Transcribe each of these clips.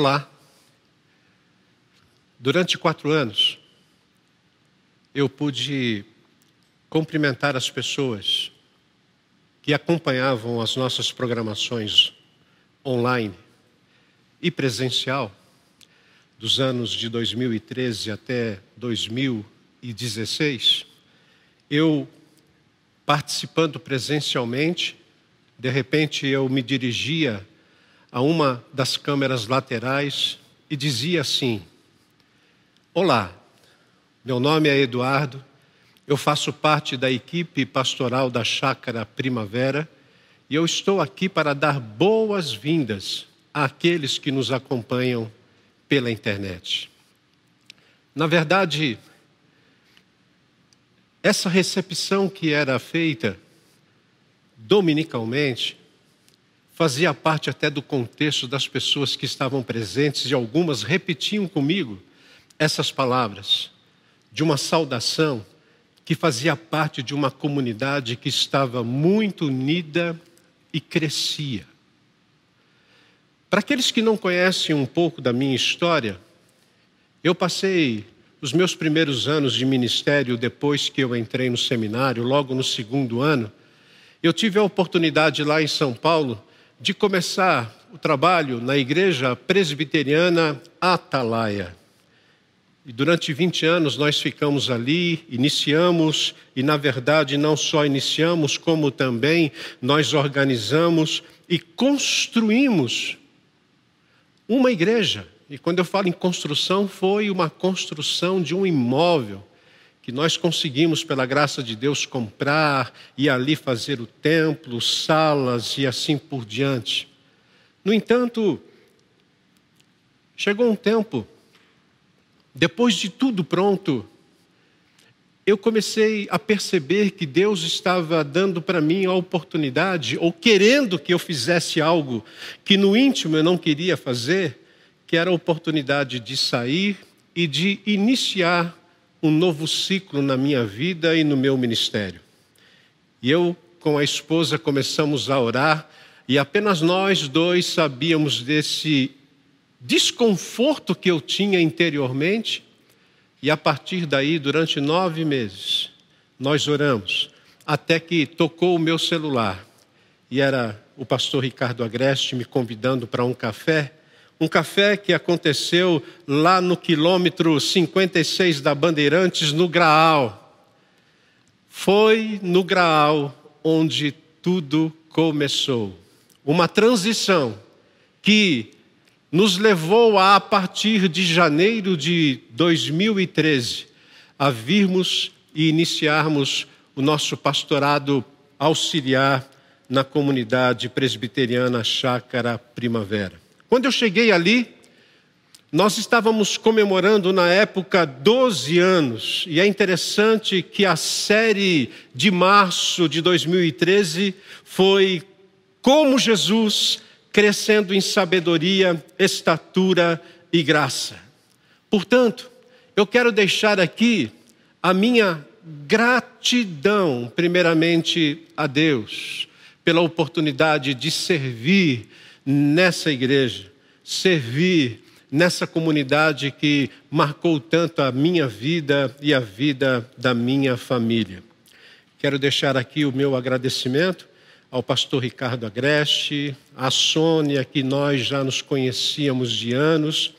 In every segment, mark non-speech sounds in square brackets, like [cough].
Olá. Durante quatro anos, eu pude cumprimentar as pessoas que acompanhavam as nossas programações online e presencial dos anos de 2013 até 2016, eu participando presencialmente, de repente eu me dirigia a uma das câmeras laterais e dizia assim: Olá, meu nome é Eduardo, eu faço parte da equipe pastoral da Chácara Primavera e eu estou aqui para dar boas-vindas àqueles que nos acompanham pela internet. Na verdade, essa recepção que era feita dominicalmente fazia parte até do contexto das pessoas que estavam presentes e algumas repetiam comigo essas palavras de uma saudação que fazia parte de uma comunidade que estava muito unida e crescia. Para aqueles que não conhecem um pouco da minha história, eu passei os meus primeiros anos de ministério depois que eu entrei no seminário, logo no segundo ano, eu tive a oportunidade lá em São Paulo de começar o trabalho na igreja presbiteriana Atalaia. E durante 20 anos nós ficamos ali, iniciamos, e na verdade não só iniciamos, como também nós organizamos e construímos uma igreja. E quando eu falo em construção, foi uma construção de um imóvel que nós conseguimos, pela graça de Deus, comprar e ali fazer o templo, salas e assim por diante. No entanto, chegou um tempo depois de tudo pronto, eu comecei a perceber que Deus estava dando para mim a oportunidade, ou querendo que eu fizesse algo que no íntimo eu não queria fazer, que era a oportunidade de sair e de iniciar um novo ciclo na minha vida e no meu ministério. E eu, com a esposa, começamos a orar, e apenas nós dois sabíamos desse desconforto que eu tinha interiormente, e a partir daí, durante nove meses, nós oramos, até que tocou o meu celular, e era o pastor Ricardo Agreste me convidando para um café, um café que aconteceu lá no quilômetro 56 da Bandeirantes, no Graal. Foi no Graal onde tudo começou. Uma transição que nos levou a, a partir de janeiro de 2013, a virmos e iniciarmos o nosso pastorado auxiliar na comunidade presbiteriana Chácara Primavera. Quando eu cheguei ali, nós estávamos comemorando na época 12 anos, e é interessante que a série de março de 2013 foi Como Jesus crescendo em sabedoria, estatura e graça. Portanto, eu quero deixar aqui a minha gratidão, primeiramente a Deus, pela oportunidade de servir nessa igreja, servir nessa comunidade que marcou tanto a minha vida e a vida da minha família. Quero deixar aqui o meu agradecimento ao pastor Ricardo Agreste, à Sônia, que nós já nos conhecíamos de anos.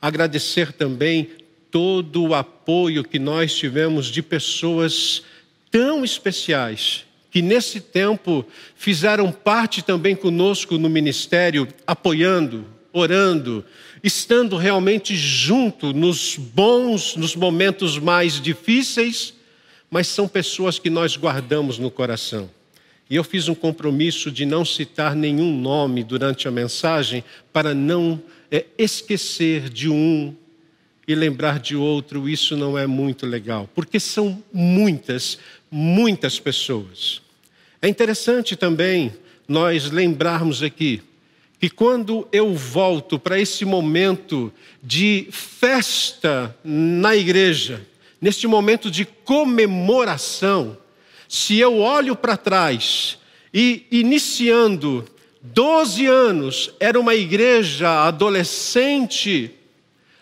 Agradecer também todo o apoio que nós tivemos de pessoas tão especiais que nesse tempo fizeram parte também conosco no ministério, apoiando, orando, estando realmente junto nos bons, nos momentos mais difíceis, mas são pessoas que nós guardamos no coração. E eu fiz um compromisso de não citar nenhum nome durante a mensagem para não é, esquecer de um e lembrar de outro. Isso não é muito legal, porque são muitas, muitas pessoas. É interessante também nós lembrarmos aqui que quando eu volto para esse momento de festa na igreja, neste momento de comemoração, se eu olho para trás e iniciando 12 anos, era uma igreja adolescente.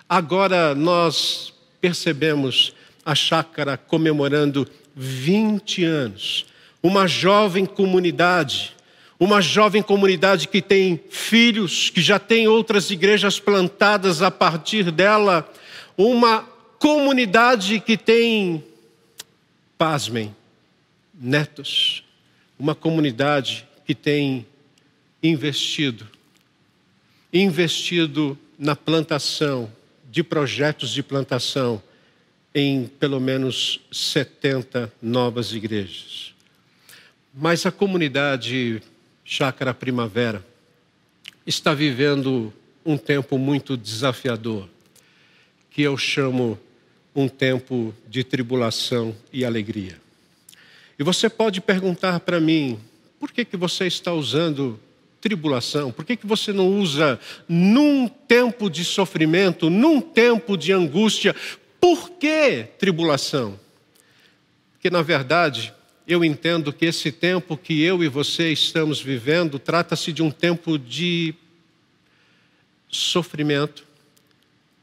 Agora nós percebemos a chácara comemorando 20 anos. Uma jovem comunidade, uma jovem comunidade que tem filhos, que já tem outras igrejas plantadas a partir dela, uma comunidade que tem, pasmem, netos, uma comunidade que tem investido, investido na plantação de projetos de plantação em pelo menos 70 novas igrejas. Mas a comunidade Chácara Primavera está vivendo um tempo muito desafiador, que eu chamo um tempo de tribulação e alegria. E você pode perguntar para mim, por que, que você está usando tribulação? Por que, que você não usa num tempo de sofrimento, num tempo de angústia? Por que tribulação? Porque, na verdade, eu entendo que esse tempo que eu e você estamos vivendo trata-se de um tempo de sofrimento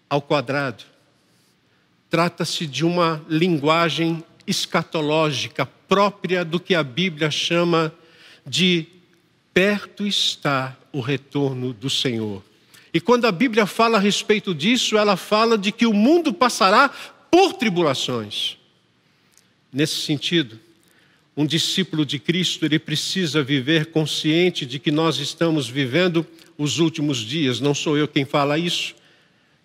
ao quadrado. Trata-se de uma linguagem escatológica própria do que a Bíblia chama de perto está o retorno do Senhor. E quando a Bíblia fala a respeito disso, ela fala de que o mundo passará por tribulações. Nesse sentido, um discípulo de Cristo, ele precisa viver consciente de que nós estamos vivendo os últimos dias. Não sou eu quem fala isso.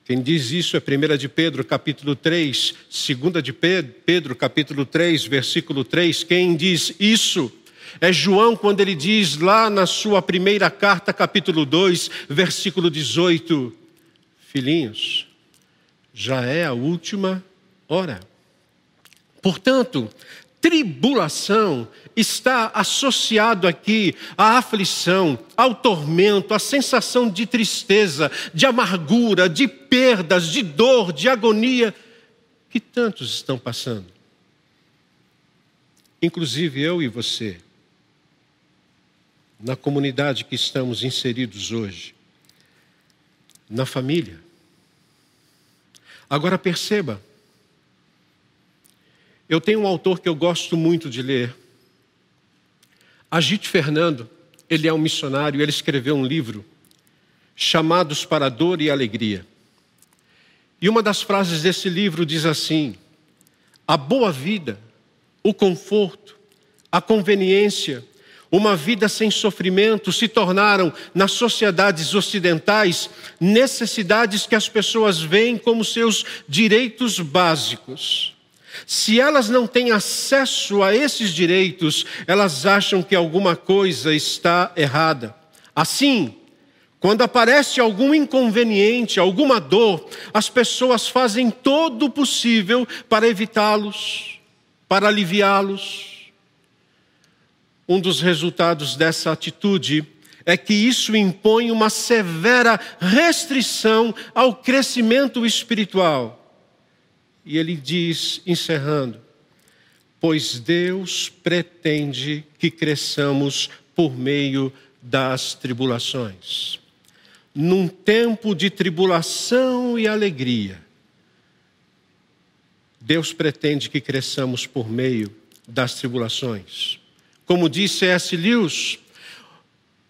Quem diz isso é 1 de Pedro, capítulo 3, 2 de Pedro, capítulo 3, versículo 3. Quem diz isso é João quando ele diz lá na sua primeira carta, capítulo 2, versículo 18: Filhinhos, já é a última hora. Portanto, tribulação está associado aqui à aflição, ao tormento, à sensação de tristeza, de amargura, de perdas, de dor, de agonia que tantos estão passando. Inclusive eu e você na comunidade que estamos inseridos hoje, na família. Agora perceba, eu tenho um autor que eu gosto muito de ler, Agite Fernando, ele é um missionário, ele escreveu um livro, Chamados para Dor e Alegria. E uma das frases desse livro diz assim: a boa vida, o conforto, a conveniência, uma vida sem sofrimento se tornaram, nas sociedades ocidentais, necessidades que as pessoas veem como seus direitos básicos. Se elas não têm acesso a esses direitos, elas acham que alguma coisa está errada. Assim, quando aparece algum inconveniente, alguma dor, as pessoas fazem todo o possível para evitá-los, para aliviá-los. Um dos resultados dessa atitude é que isso impõe uma severa restrição ao crescimento espiritual. E ele diz, encerrando: Pois Deus pretende que cresçamos por meio das tribulações. Num tempo de tribulação e alegria, Deus pretende que cresçamos por meio das tribulações. Como disse S. Lewis,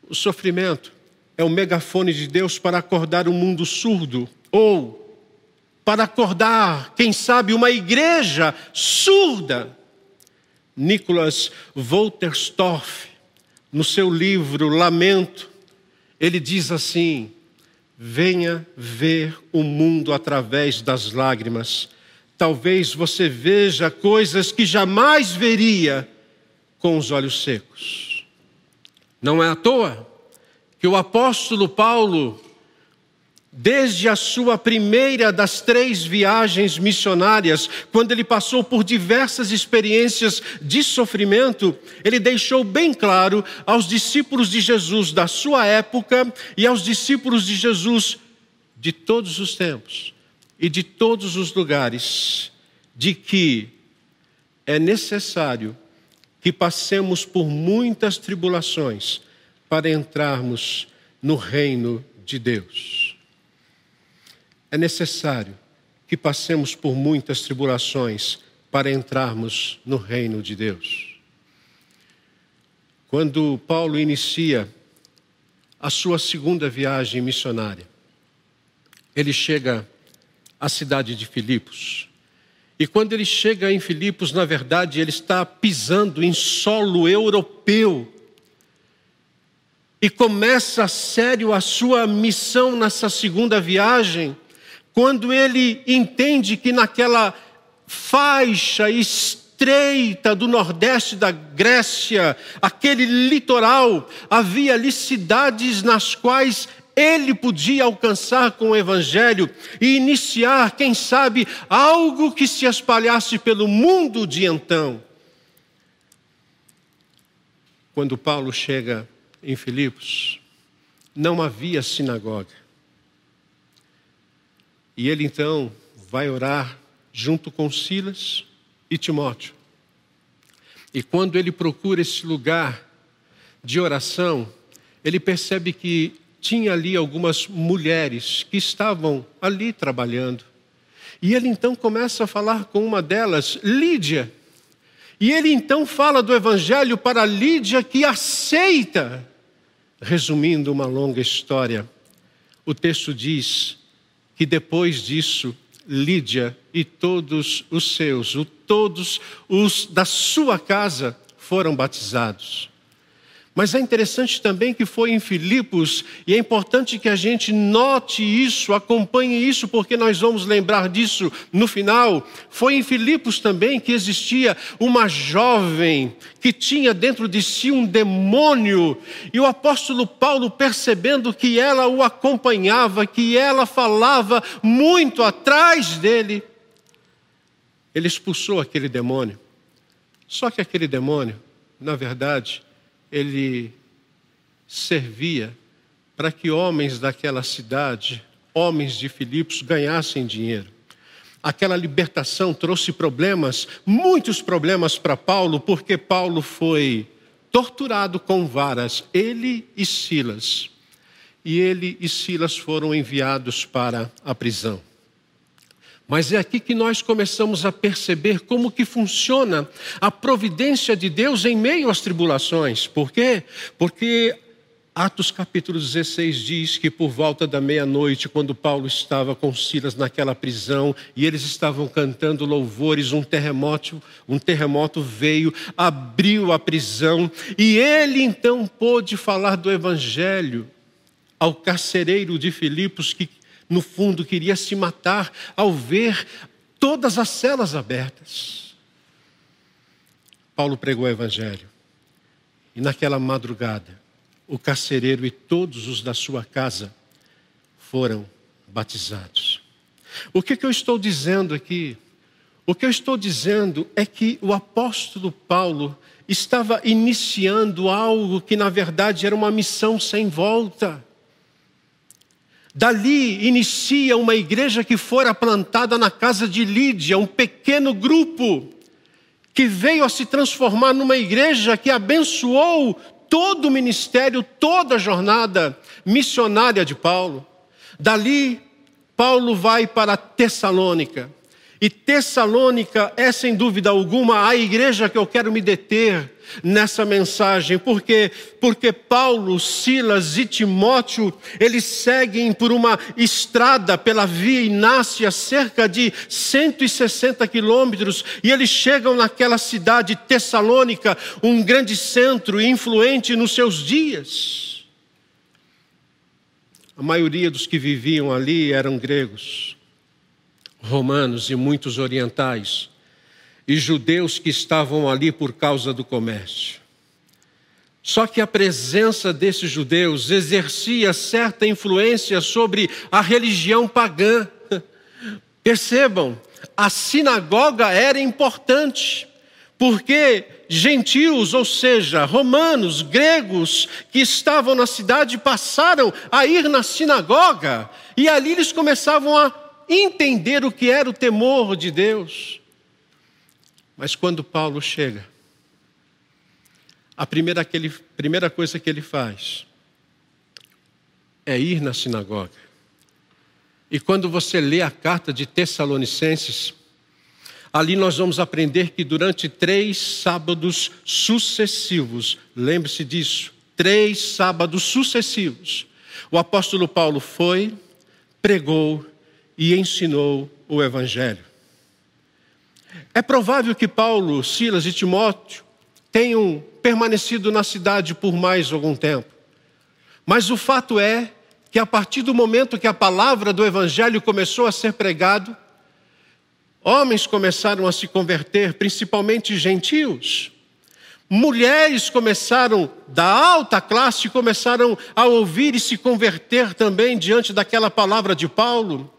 o sofrimento é o megafone de Deus para acordar o um mundo surdo ou para acordar, quem sabe, uma igreja surda. Nicholas Wolterstorff, no seu livro Lamento, ele diz assim: Venha ver o mundo através das lágrimas. Talvez você veja coisas que jamais veria com os olhos secos. Não é à toa que o apóstolo Paulo, desde a sua primeira das três viagens missionárias, quando ele passou por diversas experiências de sofrimento, ele deixou bem claro aos discípulos de Jesus da sua época e aos discípulos de Jesus de todos os tempos e de todos os lugares, de que é necessário que passemos por muitas tribulações para entrarmos no reino de Deus. É necessário que passemos por muitas tribulações para entrarmos no reino de Deus. Quando Paulo inicia a sua segunda viagem missionária, ele chega à cidade de Filipos. E quando ele chega em Filipos, na verdade, ele está pisando em solo europeu. E começa a sério a sua missão nessa segunda viagem, quando ele entende que naquela faixa estreita do nordeste da Grécia, aquele litoral, havia ali cidades nas quais ele podia alcançar com o Evangelho e iniciar, quem sabe, algo que se espalhasse pelo mundo de então. Quando Paulo chega em Filipos, não havia sinagoga. E ele então vai orar junto com Silas e Timóteo. E quando ele procura esse lugar de oração, ele percebe que tinha ali algumas mulheres que estavam ali trabalhando. E ele então começa a falar com uma delas, Lídia. E ele então fala do evangelho para Lídia que aceita. Resumindo uma longa história, o texto diz que depois disso, Lídia e todos os seus, todos os da sua casa foram batizados. Mas é interessante também que foi em Filipos, e é importante que a gente note isso, acompanhe isso, porque nós vamos lembrar disso no final. Foi em Filipos também que existia uma jovem que tinha dentro de si um demônio, e o apóstolo Paulo, percebendo que ela o acompanhava, que ela falava muito atrás dele, ele expulsou aquele demônio. Só que aquele demônio, na verdade, ele servia para que homens daquela cidade, homens de Filipos, ganhassem dinheiro. Aquela libertação trouxe problemas, muitos problemas para Paulo, porque Paulo foi torturado com varas, ele e Silas. E ele e Silas foram enviados para a prisão. Mas é aqui que nós começamos a perceber como que funciona a providência de Deus em meio às tribulações. Por quê? Porque Atos capítulo 16 diz que por volta da meia-noite, quando Paulo estava com Silas naquela prisão e eles estavam cantando louvores, um terremoto, um terremoto veio, abriu a prisão e ele então pôde falar do evangelho ao carcereiro de Filipos que no fundo, queria se matar ao ver todas as celas abertas. Paulo pregou o Evangelho. E naquela madrugada, o carcereiro e todos os da sua casa foram batizados. O que, que eu estou dizendo aqui? O que eu estou dizendo é que o apóstolo Paulo estava iniciando algo que, na verdade, era uma missão sem volta. Dali inicia uma igreja que fora plantada na casa de Lídia, um pequeno grupo que veio a se transformar numa igreja que abençoou todo o ministério, toda a jornada missionária de Paulo. Dali, Paulo vai para Tessalônica. E Tessalônica é, sem dúvida alguma, a igreja que eu quero me deter nessa mensagem, porque porque Paulo, Silas e Timóteo, eles seguem por uma estrada pela via Inácia, cerca de 160 quilômetros, e eles chegam naquela cidade Tessalônica, um grande centro influente nos seus dias. A maioria dos que viviam ali eram gregos, romanos e muitos orientais e judeus que estavam ali por causa do comércio. Só que a presença desses judeus exercia certa influência sobre a religião pagã. [laughs] Percebam, a sinagoga era importante, porque gentios, ou seja, romanos, gregos que estavam na cidade passaram a ir na sinagoga e ali eles começavam a entender o que era o temor de Deus. Mas quando Paulo chega, a primeira, aquele, primeira coisa que ele faz é ir na sinagoga. E quando você lê a carta de Tessalonicenses, ali nós vamos aprender que durante três sábados sucessivos, lembre-se disso, três sábados sucessivos, o apóstolo Paulo foi, pregou e ensinou o Evangelho. É provável que Paulo, Silas e Timóteo tenham permanecido na cidade por mais algum tempo. Mas o fato é que a partir do momento que a palavra do Evangelho começou a ser pregado, homens começaram a se converter, principalmente gentios. Mulheres começaram, da alta classe, começaram a ouvir e se converter também diante daquela palavra de Paulo.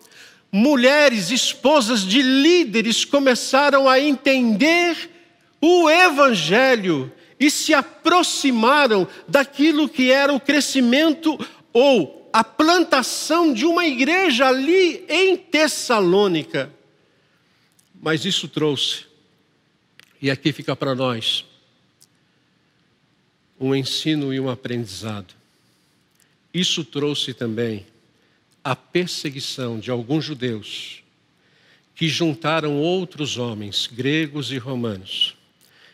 Mulheres, esposas de líderes, começaram a entender o Evangelho e se aproximaram daquilo que era o crescimento ou a plantação de uma igreja ali em Tessalônica. Mas isso trouxe, e aqui fica para nós, um ensino e um aprendizado. Isso trouxe também a perseguição de alguns judeus que juntaram outros homens, gregos e romanos,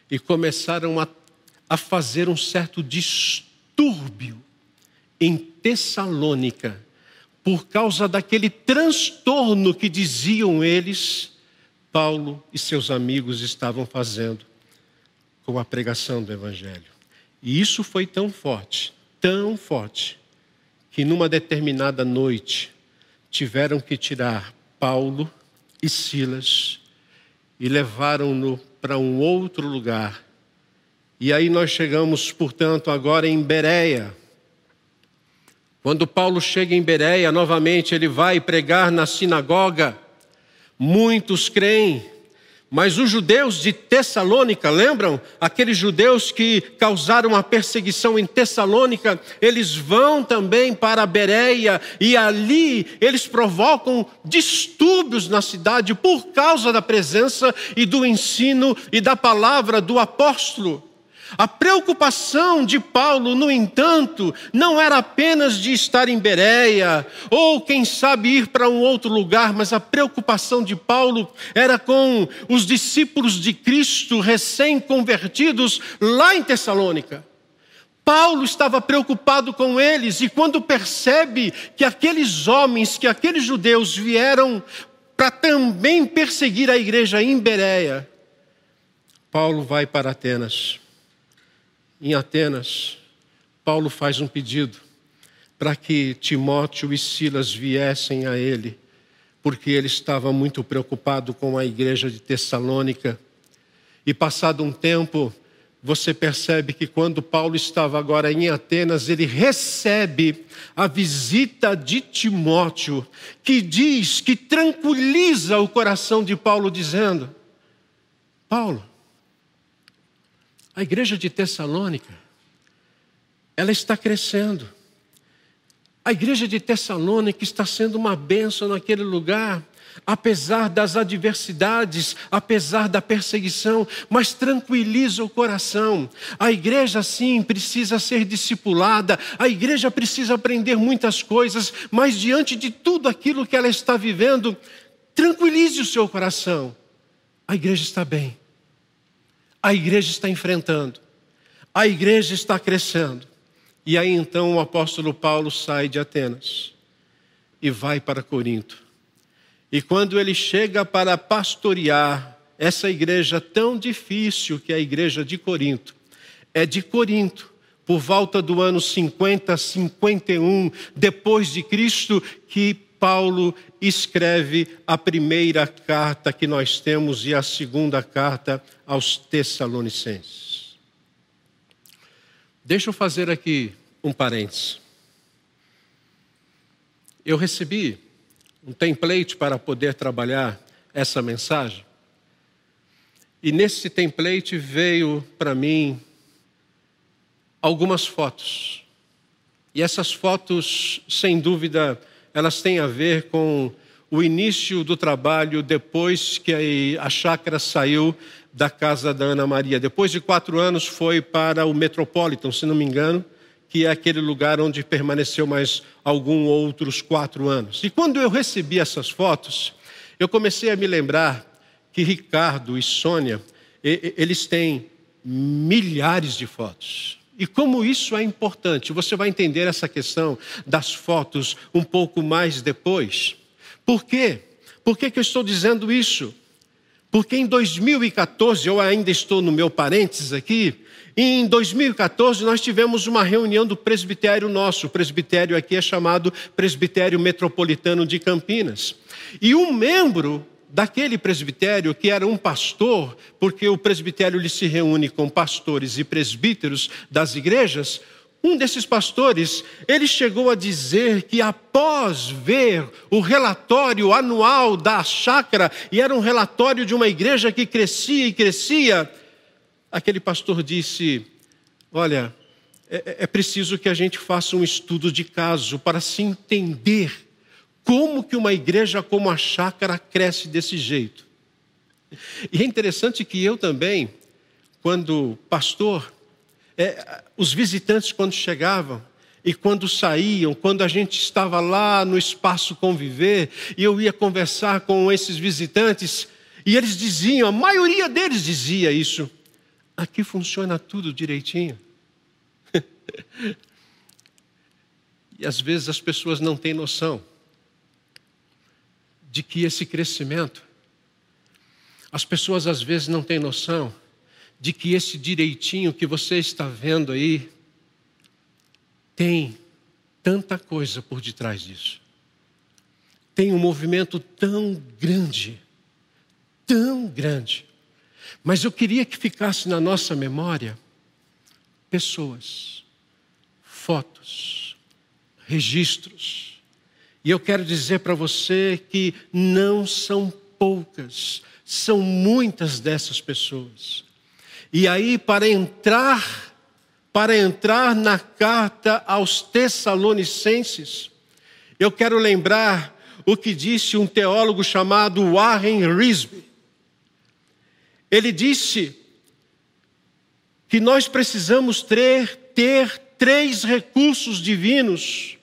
e começaram a, a fazer um certo distúrbio em Tessalônica, por causa daquele transtorno que diziam eles, Paulo e seus amigos estavam fazendo com a pregação do Evangelho. E isso foi tão forte, tão forte, que numa determinada noite tiveram que tirar Paulo e Silas e levaram-no para um outro lugar. E aí nós chegamos, portanto, agora em Bereia quando Paulo chega em Bereia, novamente ele vai pregar na sinagoga. Muitos creem, mas os judeus de Tessalônica, lembram? Aqueles judeus que causaram a perseguição em Tessalônica, eles vão também para Bereia e ali eles provocam distúrbios na cidade por causa da presença e do ensino e da palavra do apóstolo. A preocupação de Paulo, no entanto, não era apenas de estar em Bereia, ou quem sabe ir para um outro lugar, mas a preocupação de Paulo era com os discípulos de Cristo recém-convertidos lá em Tessalônica. Paulo estava preocupado com eles, e quando percebe que aqueles homens, que aqueles judeus vieram para também perseguir a igreja em Bereia, Paulo vai para Atenas em Atenas, Paulo faz um pedido para que Timóteo e Silas viessem a ele, porque ele estava muito preocupado com a igreja de Tessalônica. E passado um tempo, você percebe que quando Paulo estava agora em Atenas, ele recebe a visita de Timóteo, que diz, que tranquiliza o coração de Paulo, dizendo: Paulo, a igreja de Tessalônica, ela está crescendo. A igreja de Tessalônica está sendo uma bênção naquele lugar, apesar das adversidades, apesar da perseguição, mas tranquiliza o coração. A igreja, sim, precisa ser discipulada, a igreja precisa aprender muitas coisas, mas diante de tudo aquilo que ela está vivendo, tranquilize o seu coração. A igreja está bem a igreja está enfrentando, a igreja está crescendo. E aí então o apóstolo Paulo sai de Atenas e vai para Corinto. E quando ele chega para pastorear essa igreja tão difícil que é a igreja de Corinto, é de Corinto, por volta do ano 50, 51 depois de Cristo, que Paulo escreve a primeira carta que nós temos e a segunda carta aos Tessalonicenses. Deixa eu fazer aqui um parênteses. Eu recebi um template para poder trabalhar essa mensagem. E nesse template veio para mim algumas fotos. E essas fotos, sem dúvida, elas têm a ver com o início do trabalho depois que a chácara saiu da casa da Ana Maria. Depois de quatro anos foi para o Metropolitan, se não me engano, que é aquele lugar onde permaneceu mais alguns outros quatro anos. E quando eu recebi essas fotos, eu comecei a me lembrar que Ricardo e Sônia, eles têm milhares de fotos. E como isso é importante, você vai entender essa questão das fotos um pouco mais depois. Por quê? Por que, que eu estou dizendo isso? Porque em 2014, eu ainda estou no meu parênteses aqui, em 2014, nós tivemos uma reunião do presbitério nosso. O presbitério aqui é chamado Presbitério Metropolitano de Campinas. E um membro daquele presbitério, que era um pastor, porque o presbitério ele se reúne com pastores e presbíteros das igrejas, um desses pastores, ele chegou a dizer que após ver o relatório anual da chácara, e era um relatório de uma igreja que crescia e crescia, aquele pastor disse: Olha, é, é, preciso que a gente faça um estudo de caso para se entender como que uma igreja como a chácara cresce desse jeito. E é interessante que eu também, quando pastor, é, os visitantes quando chegavam, e quando saíam, quando a gente estava lá no espaço conviver, e eu ia conversar com esses visitantes, e eles diziam, a maioria deles dizia isso: Aqui funciona tudo direitinho. [laughs] e às vezes as pessoas não têm noção de que esse crescimento, as pessoas às vezes não têm noção de que esse direitinho que você está vendo aí tem tanta coisa por detrás disso. Tem um movimento tão grande, tão grande mas eu queria que ficasse na nossa memória pessoas, fotos, registros. E eu quero dizer para você que não são poucas, são muitas dessas pessoas. E aí, para entrar, para entrar na carta aos Tessalonicenses, eu quero lembrar o que disse um teólogo chamado Warren Risby. Ele disse que nós precisamos ter, ter três recursos divinos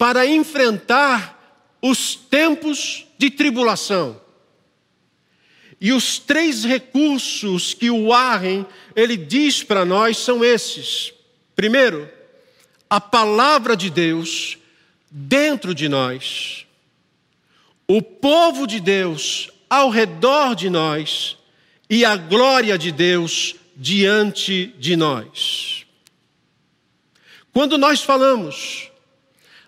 para enfrentar os tempos de tribulação. E os três recursos que o Warren ele diz para nós são esses. Primeiro, a palavra de Deus dentro de nós. O povo de Deus ao redor de nós e a glória de Deus diante de nós. Quando nós falamos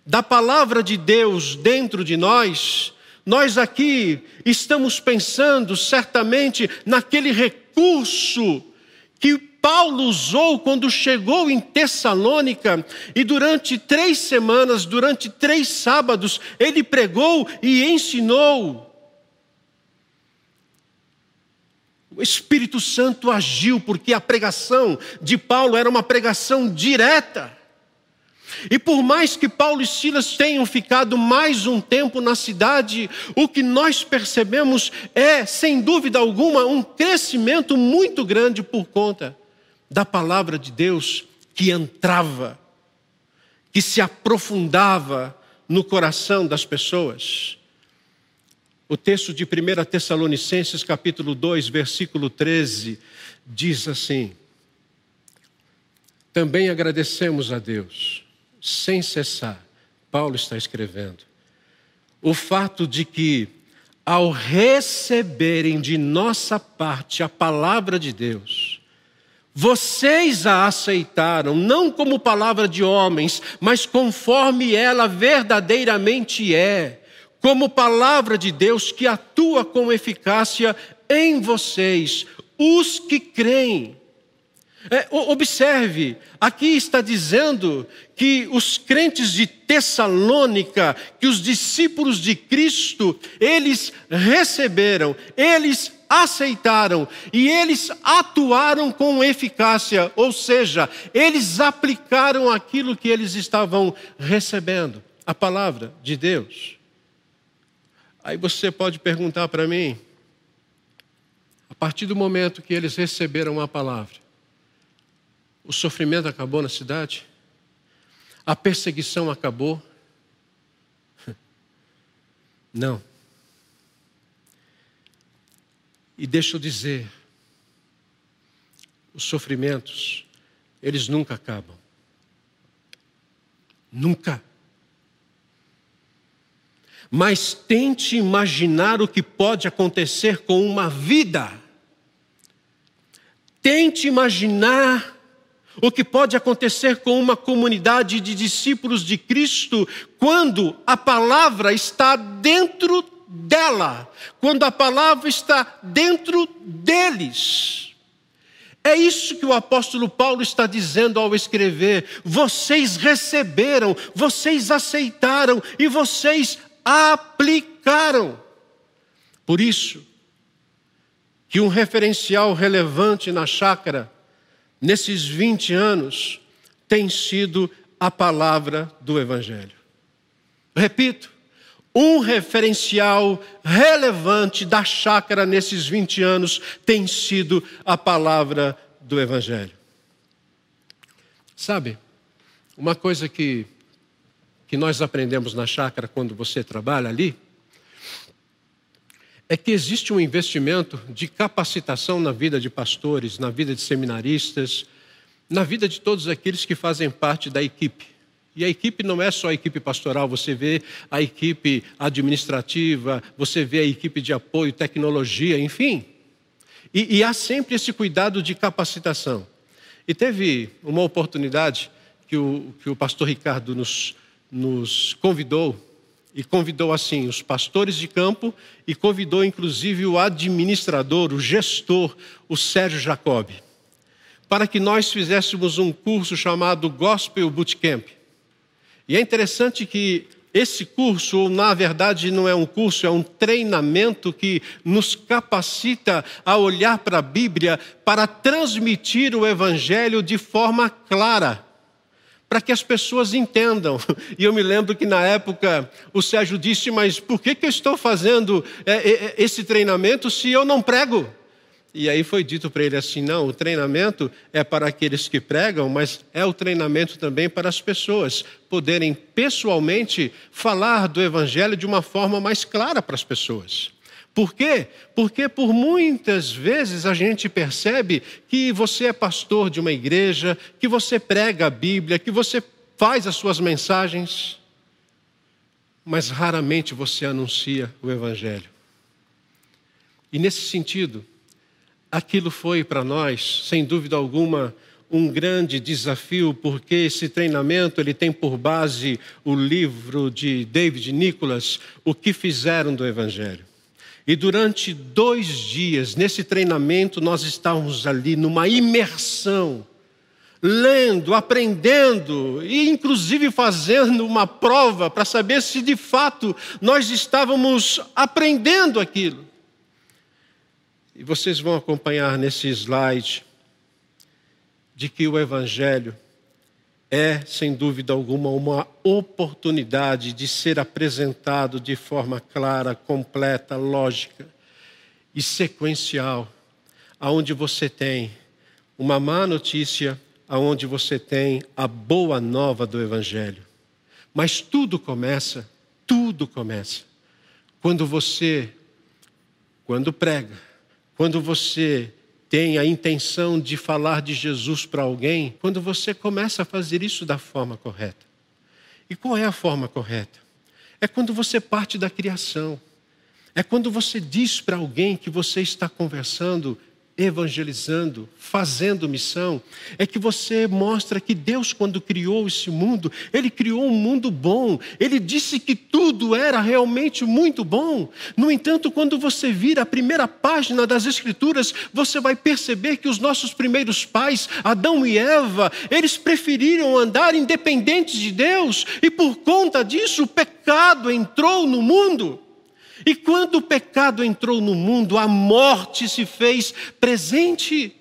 da palavra de Deus dentro de nós, nós aqui estamos pensando certamente naquele recurso que Paulo usou quando chegou em Tessalônica e durante três semanas, durante três sábados, ele pregou e ensinou O Espírito Santo agiu porque a pregação de Paulo era uma pregação direta. E por mais que Paulo e Silas tenham ficado mais um tempo na cidade, o que nós percebemos é, sem dúvida alguma, um crescimento muito grande por conta da palavra de Deus que entrava, que se aprofundava no coração das pessoas. O texto de 1 Tessalonicenses, capítulo 2, versículo 13, diz assim: Também agradecemos a Deus, sem cessar, Paulo está escrevendo, o fato de que, ao receberem de nossa parte a palavra de Deus, vocês a aceitaram, não como palavra de homens, mas conforme ela verdadeiramente é como palavra de Deus que atua com eficácia em vocês, os que creem. É, observe, aqui está dizendo que os crentes de Tessalônica, que os discípulos de Cristo, eles receberam, eles aceitaram e eles atuaram com eficácia, ou seja, eles aplicaram aquilo que eles estavam recebendo, a palavra de Deus. Aí você pode perguntar para mim, a partir do momento que eles receberam a palavra, o sofrimento acabou na cidade? A perseguição acabou? [laughs] Não. E deixa eu dizer, os sofrimentos, eles nunca acabam. Nunca. Mas tente imaginar o que pode acontecer com uma vida. Tente imaginar o que pode acontecer com uma comunidade de discípulos de Cristo quando a palavra está dentro dela, quando a palavra está dentro deles. É isso que o apóstolo Paulo está dizendo ao escrever. Vocês receberam, vocês aceitaram e vocês aplicaram. Por isso, que um referencial relevante na chácara, nesses 20 anos, tem sido a palavra do Evangelho. Repito, um referencial relevante da chácara nesses 20 anos tem sido a palavra do Evangelho. Sabe, uma coisa que, que nós aprendemos na chácara quando você trabalha ali, é que existe um investimento de capacitação na vida de pastores, na vida de seminaristas, na vida de todos aqueles que fazem parte da equipe. E a equipe não é só a equipe pastoral, você vê a equipe administrativa, você vê a equipe de apoio, tecnologia, enfim. E, e há sempre esse cuidado de capacitação. E teve uma oportunidade que o, que o pastor Ricardo nos, nos convidou, e convidou assim os pastores de campo, e convidou inclusive o administrador, o gestor, o Sérgio Jacob, para que nós fizéssemos um curso chamado Gospel Bootcamp. E é interessante que esse curso, na verdade, não é um curso, é um treinamento que nos capacita a olhar para a Bíblia para transmitir o Evangelho de forma clara, para que as pessoas entendam. [laughs] E eu me lembro que na época o Sérgio disse: Mas por que, que eu estou fazendo é, é, é, esse treinamento se eu não prego? E aí foi dito para ele assim: não, o treinamento é para aqueles que pregam, mas é o treinamento também para as pessoas poderem pessoalmente falar do Evangelho de uma forma mais clara para as pessoas. Por quê? Porque por muitas vezes a gente percebe que você é pastor de uma igreja, que você prega a Bíblia, que você faz as suas mensagens, mas raramente você anuncia o Evangelho. E nesse sentido, aquilo foi para nós, sem dúvida alguma, um grande desafio, porque esse treinamento ele tem por base o livro de David Nicholas, O que fizeram do Evangelho. E durante dois dias, nesse treinamento, nós estávamos ali numa imersão, lendo, aprendendo e, inclusive, fazendo uma prova para saber se de fato nós estávamos aprendendo aquilo. E vocês vão acompanhar nesse slide de que o Evangelho é, sem dúvida alguma, uma oportunidade de ser apresentado de forma clara, completa, lógica e sequencial, aonde você tem uma má notícia, aonde você tem a boa nova do Evangelho. Mas tudo começa, tudo começa, quando você, quando prega, quando você tem a intenção de falar de Jesus para alguém, quando você começa a fazer isso da forma correta. E qual é a forma correta? É quando você parte da criação. É quando você diz para alguém que você está conversando evangelizando, fazendo missão, é que você mostra que Deus, quando criou esse mundo, Ele criou um mundo bom, Ele disse que tudo era realmente muito bom. No entanto, quando você vira a primeira página das Escrituras, você vai perceber que os nossos primeiros pais, Adão e Eva, eles preferiram andar independentes de Deus, e por conta disso o pecado entrou no mundo. E quando o pecado entrou no mundo, a morte se fez presente.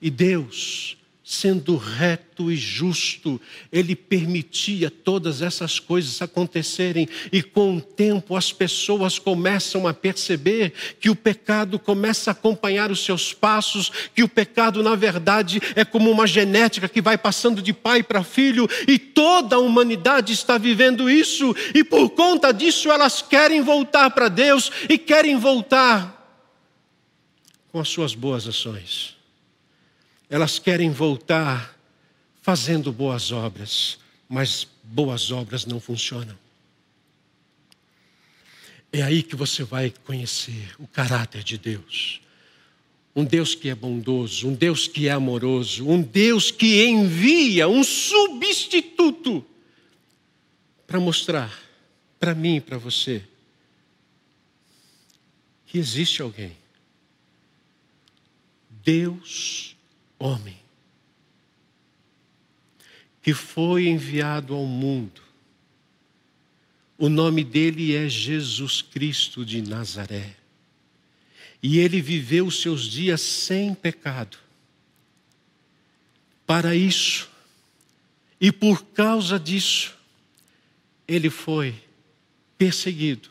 E Deus sendo reto e justo, ele permitia todas essas coisas acontecerem, e com o tempo as pessoas começam a perceber que o pecado começa a acompanhar os seus passos, que o pecado, na verdade, é como uma genética que vai passando de pai para filho, e toda a humanidade está vivendo isso, e por conta disso elas querem voltar para Deus e querem voltar com as suas boas ações elas querem voltar fazendo boas obras, mas boas obras não funcionam. É aí que você vai conhecer o caráter de Deus. Um Deus que é bondoso, um Deus que é amoroso, um Deus que envia um substituto para mostrar para mim e para você que existe alguém. Deus homem que foi enviado ao mundo. O nome dele é Jesus Cristo de Nazaré. E ele viveu os seus dias sem pecado. Para isso, e por causa disso, ele foi perseguido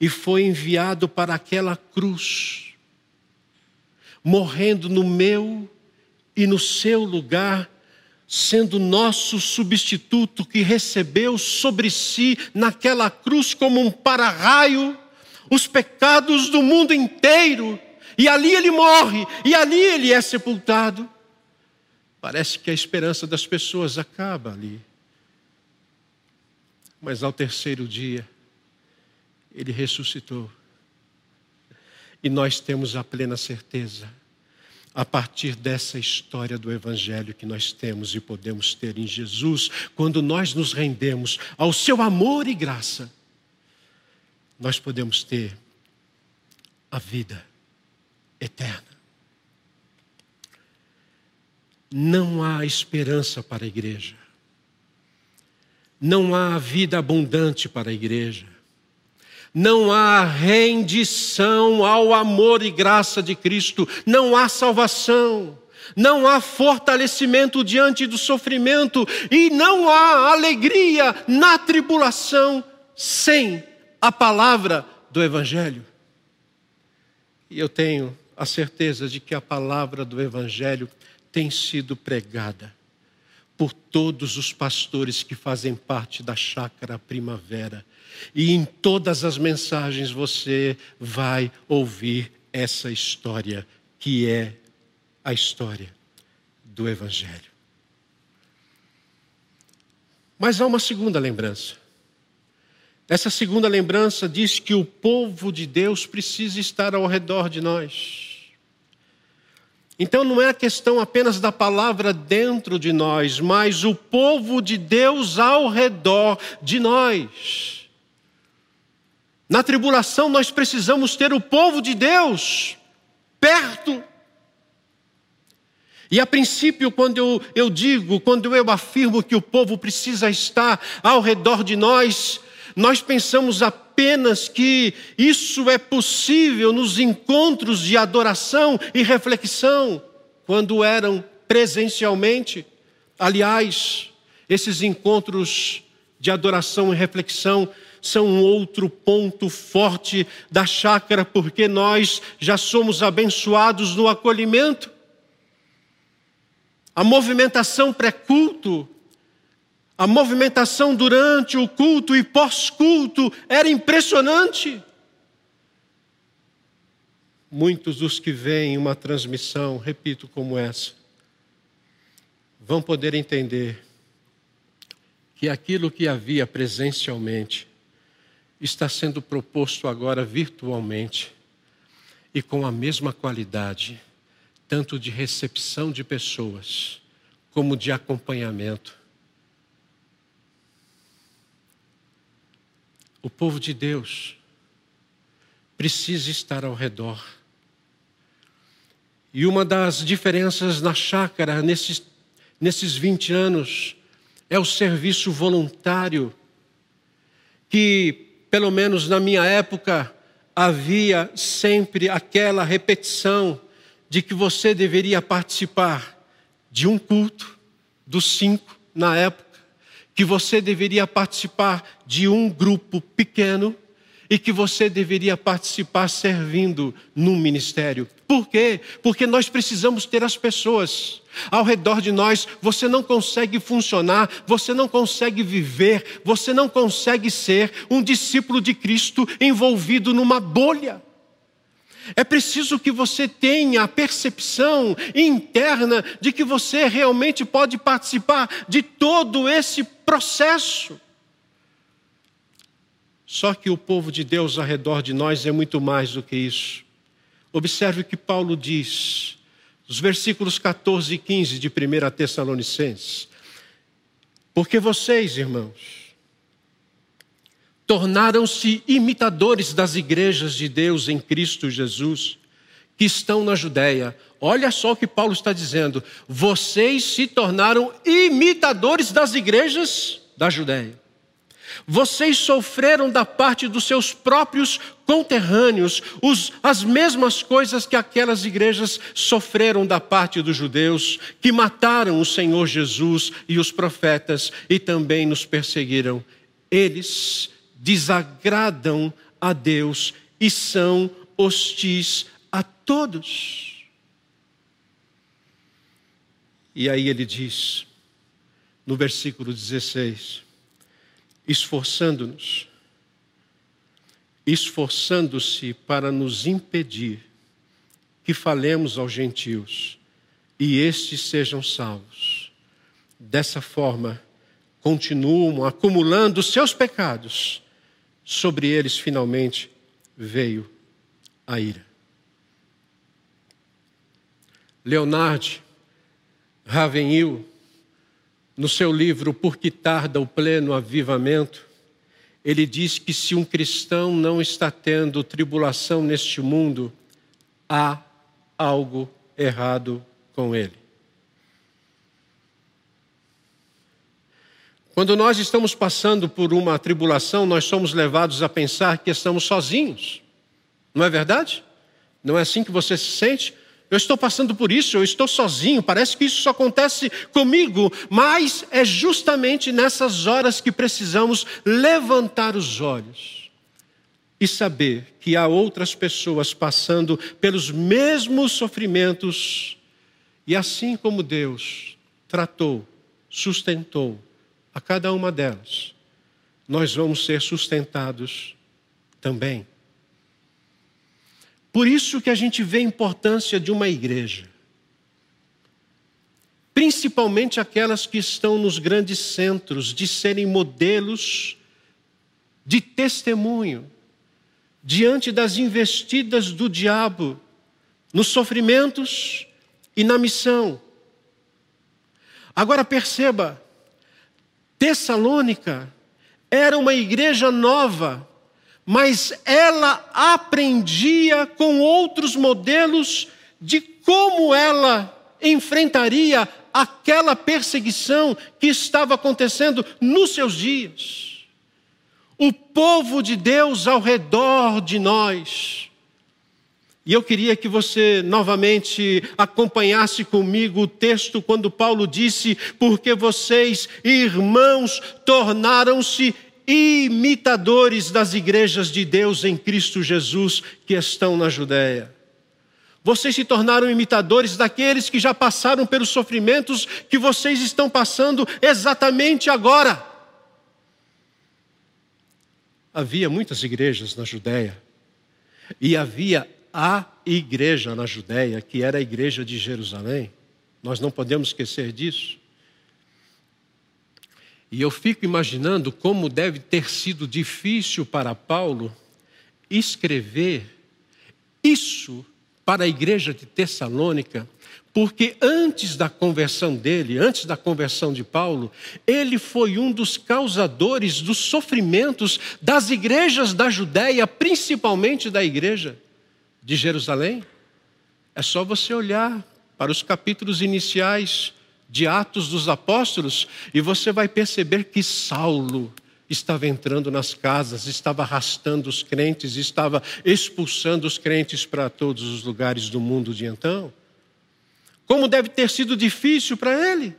e foi enviado para aquela cruz, morrendo no meu e no seu lugar, sendo nosso substituto que recebeu sobre si naquela cruz como um para-raio os pecados do mundo inteiro, e ali ele morre, e ali ele é sepultado. Parece que a esperança das pessoas acaba ali. Mas ao terceiro dia, ele ressuscitou. E nós temos a plena certeza a partir dessa história do Evangelho que nós temos e podemos ter em Jesus, quando nós nos rendemos ao seu amor e graça, nós podemos ter a vida eterna. Não há esperança para a igreja, não há vida abundante para a igreja não há rendição ao amor e graça de Cristo, não há salvação, não há fortalecimento diante do sofrimento. E não há alegria na tribulação sem a palavra do Evangelho. E eu tenho a certeza de que a palavra do Evangelho tem sido pregada por todos os pastores que fazem parte da chácara primavera e em todas as mensagens você vai ouvir essa história, que é a história do Evangelho. Mas há uma segunda lembrança. Essa segunda lembrança diz que o povo de Deus precisa estar ao redor de nós. Então não é a questão apenas da palavra dentro de nós, mas o povo de Deus ao redor de nós. Na tribulação, nós precisamos ter o povo de Deus perto. E a princípio, quando eu, eu digo, quando eu afirmo que o povo precisa estar ao redor de nós, nós pensamos apenas que isso é possível nos encontros de adoração e reflexão, quando eram presencialmente. Aliás, esses encontros de adoração e reflexão são um outro ponto forte da chácara, porque nós já somos abençoados no acolhimento. A movimentação pré-culto, a movimentação durante o culto e pós-culto era impressionante. Muitos dos que veem uma transmissão, repito, como essa, vão poder entender que aquilo que havia presencialmente está sendo proposto agora virtualmente e com a mesma qualidade, tanto de recepção de pessoas como de acompanhamento. O povo de Deus precisa estar ao redor. E uma das diferenças na chácara nesses, nesses 20 anos é o serviço voluntário que pelo menos na minha época, havia sempre aquela repetição de que você deveria participar de um culto, dos cinco na época, que você deveria participar de um grupo pequeno e que você deveria participar servindo num ministério. Por quê? Porque nós precisamos ter as pessoas ao redor de nós. Você não consegue funcionar, você não consegue viver, você não consegue ser um discípulo de Cristo envolvido numa bolha. É preciso que você tenha a percepção interna de que você realmente pode participar de todo esse processo. Só que o povo de Deus ao redor de nós é muito mais do que isso. Observe o que Paulo diz, os versículos 14 e 15 de 1 Tessalonicenses. Porque vocês, irmãos, tornaram-se imitadores das igrejas de Deus em Cristo Jesus, que estão na Judéia. Olha só o que Paulo está dizendo. Vocês se tornaram imitadores das igrejas da Judéia. Vocês sofreram da parte dos seus próprios conterrâneos os, as mesmas coisas que aquelas igrejas sofreram da parte dos judeus, que mataram o Senhor Jesus e os profetas e também nos perseguiram. Eles desagradam a Deus e são hostis a todos. E aí ele diz, no versículo 16: esforçando-nos, esforçando-se para nos impedir que falemos aos gentios e estes sejam salvos. Dessa forma, continuam acumulando seus pecados, sobre eles finalmente veio a ira. Leonardo Ravenhill no seu livro Por que tarda o pleno avivamento, ele diz que se um cristão não está tendo tribulação neste mundo, há algo errado com ele. Quando nós estamos passando por uma tribulação, nós somos levados a pensar que estamos sozinhos. Não é verdade? Não é assim que você se sente? Eu estou passando por isso, eu estou sozinho, parece que isso só acontece comigo, mas é justamente nessas horas que precisamos levantar os olhos e saber que há outras pessoas passando pelos mesmos sofrimentos, e assim como Deus tratou, sustentou a cada uma delas, nós vamos ser sustentados também. Por isso que a gente vê a importância de uma igreja. Principalmente aquelas que estão nos grandes centros, de serem modelos de testemunho diante das investidas do diabo, nos sofrimentos e na missão. Agora perceba, Tessalônica era uma igreja nova, mas ela aprendia com outros modelos de como ela enfrentaria aquela perseguição que estava acontecendo nos seus dias. O povo de Deus ao redor de nós. E eu queria que você novamente acompanhasse comigo o texto quando Paulo disse: Porque vocês, irmãos, tornaram-se imitadores das igrejas de Deus em Cristo Jesus que estão na Judéia. Vocês se tornaram imitadores daqueles que já passaram pelos sofrimentos que vocês estão passando exatamente agora. Havia muitas igrejas na Judéia, e havia a igreja na Judéia, que era a igreja de Jerusalém. Nós não podemos esquecer disso. E eu fico imaginando como deve ter sido difícil para Paulo escrever isso para a igreja de Tessalônica, porque antes da conversão dele, antes da conversão de Paulo, ele foi um dos causadores dos sofrimentos das igrejas da Judéia, principalmente da igreja de Jerusalém. É só você olhar para os capítulos iniciais de Atos dos Apóstolos e você vai perceber que Saulo estava entrando nas casas, estava arrastando os crentes, estava expulsando os crentes para todos os lugares do mundo de então. como deve ter sido difícil para ele.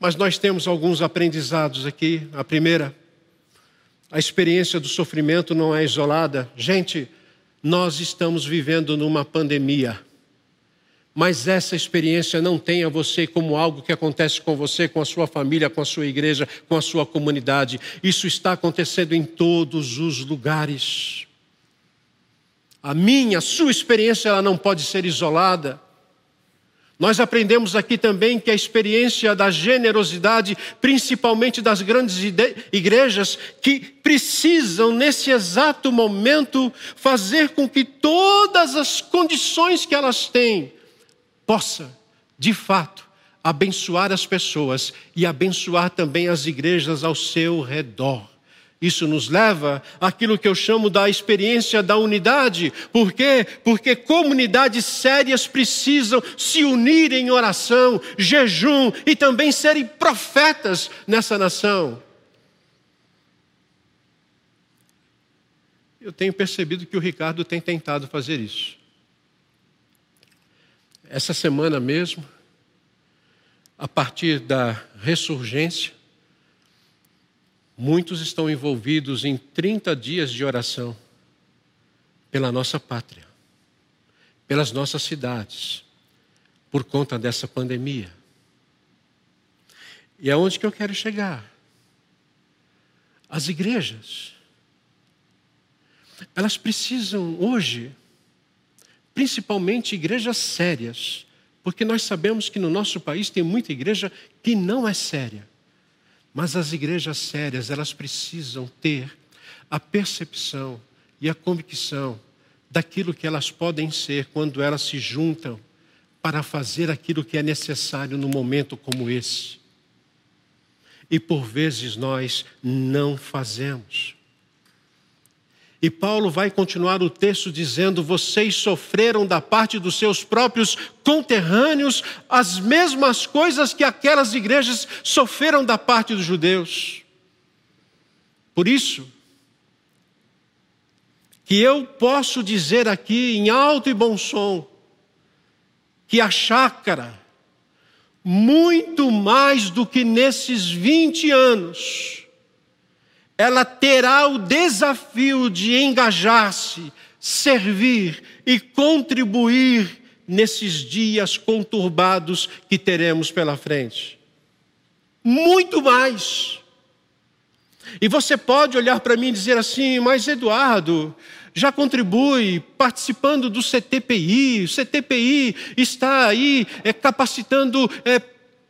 Mas nós temos alguns aprendizados aqui. A primeira, a experiência do sofrimento não é isolada. Gente, nós estamos vivendo numa pandemia. Mas essa experiência não tenha você como algo que acontece com você, com a sua família, com a sua igreja, com a sua comunidade. Isso está acontecendo em todos os lugares. A minha, a sua experiência, ela não pode ser isolada. Nós aprendemos aqui também que a experiência da generosidade, principalmente das grandes igrejas, que precisam, nesse exato momento, fazer com que todas as condições que elas têm possa, de fato, abençoar as pessoas e abençoar também as igrejas ao seu redor. Isso nos leva àquilo que eu chamo da experiência da unidade. Por quê? Porque comunidades sérias precisam se unir em oração, jejum e também serem profetas nessa nação. Eu tenho percebido que o Ricardo tem tentado fazer isso. Essa semana mesmo, a partir da ressurgência, Muitos estão envolvidos em 30 dias de oração pela nossa pátria, pelas nossas cidades, por conta dessa pandemia. E aonde que eu quero chegar? As igrejas. Elas precisam hoje, principalmente igrejas sérias, porque nós sabemos que no nosso país tem muita igreja que não é séria. Mas as igrejas sérias, elas precisam ter a percepção e a convicção daquilo que elas podem ser quando elas se juntam para fazer aquilo que é necessário num momento como esse. E por vezes nós não fazemos. E Paulo vai continuar o texto dizendo: Vocês sofreram da parte dos seus próprios conterrâneos as mesmas coisas que aquelas igrejas sofreram da parte dos judeus. Por isso, que eu posso dizer aqui em alto e bom som, que a chácara, muito mais do que nesses 20 anos, ela terá o desafio de engajar-se, servir e contribuir nesses dias conturbados que teremos pela frente. Muito mais. E você pode olhar para mim e dizer assim, mas Eduardo, já contribui participando do CTPI, o CTPI está aí é, capacitando é,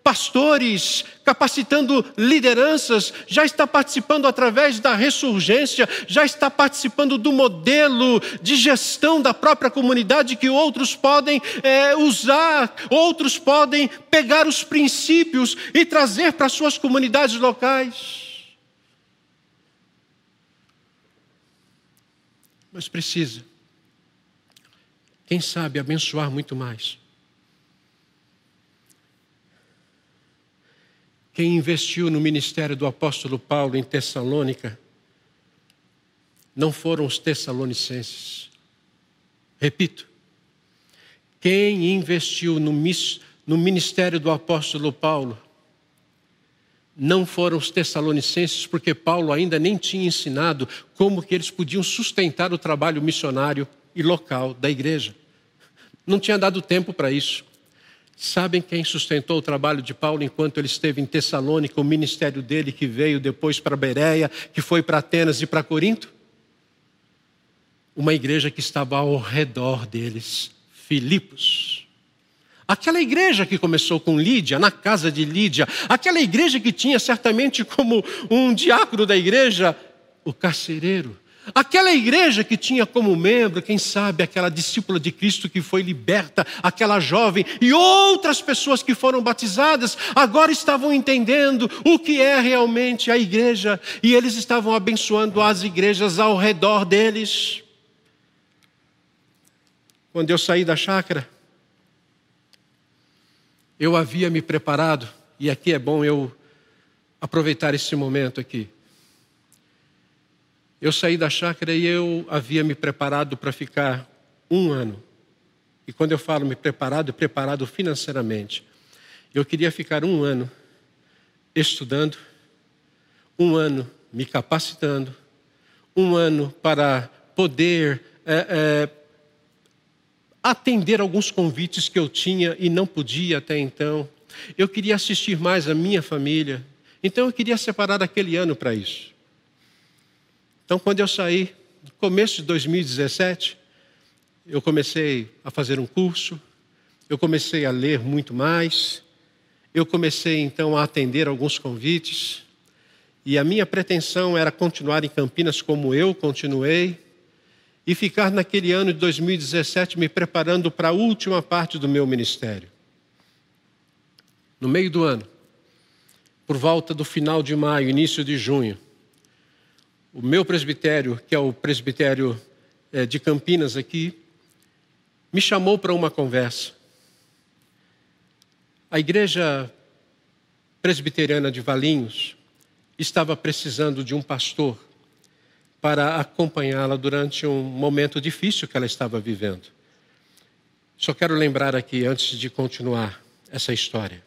pastores, capacitando lideranças, já está participando através da ressurgência, já está participando do modelo de gestão da própria comunidade que outros podem é, usar, outros podem pegar os princípios e trazer para suas comunidades locais. Mas precisa, quem sabe, abençoar muito mais. Quem investiu no ministério do apóstolo Paulo em Tessalônica não foram os tessalonicenses. Repito, quem investiu no, no ministério do apóstolo Paulo não foram os tessalonicenses, porque Paulo ainda nem tinha ensinado como que eles podiam sustentar o trabalho missionário e local da igreja. Não tinha dado tempo para isso. Sabem quem sustentou o trabalho de Paulo enquanto ele esteve em Tessalônica, o ministério dele que veio depois para Bereia, que foi para Atenas e para Corinto? Uma igreja que estava ao redor deles, Filipos. Aquela igreja que começou com Lídia, na casa de Lídia, aquela igreja que tinha certamente como um diácono da igreja o carcereiro, Aquela igreja que tinha como membro, quem sabe, aquela discípula de Cristo que foi liberta, aquela jovem e outras pessoas que foram batizadas, agora estavam entendendo o que é realmente a igreja e eles estavam abençoando as igrejas ao redor deles. Quando eu saí da chácara, eu havia me preparado, e aqui é bom eu aproveitar esse momento aqui. Eu saí da chácara e eu havia me preparado para ficar um ano E quando eu falo me preparado, preparado financeiramente. Eu queria ficar um ano estudando, um ano me capacitando, um ano para poder é, é, atender alguns convites que eu tinha e não podia até então. Eu queria assistir mais a minha família. Então eu queria separar aquele ano para isso. Então, quando eu saí, no começo de 2017, eu comecei a fazer um curso, eu comecei a ler muito mais, eu comecei então a atender alguns convites, e a minha pretensão era continuar em Campinas como eu continuei, e ficar naquele ano de 2017 me preparando para a última parte do meu ministério. No meio do ano, por volta do final de maio, início de junho, o meu presbitério, que é o presbitério é, de Campinas aqui, me chamou para uma conversa. A igreja presbiteriana de Valinhos estava precisando de um pastor para acompanhá-la durante um momento difícil que ela estava vivendo. Só quero lembrar aqui, antes de continuar essa história,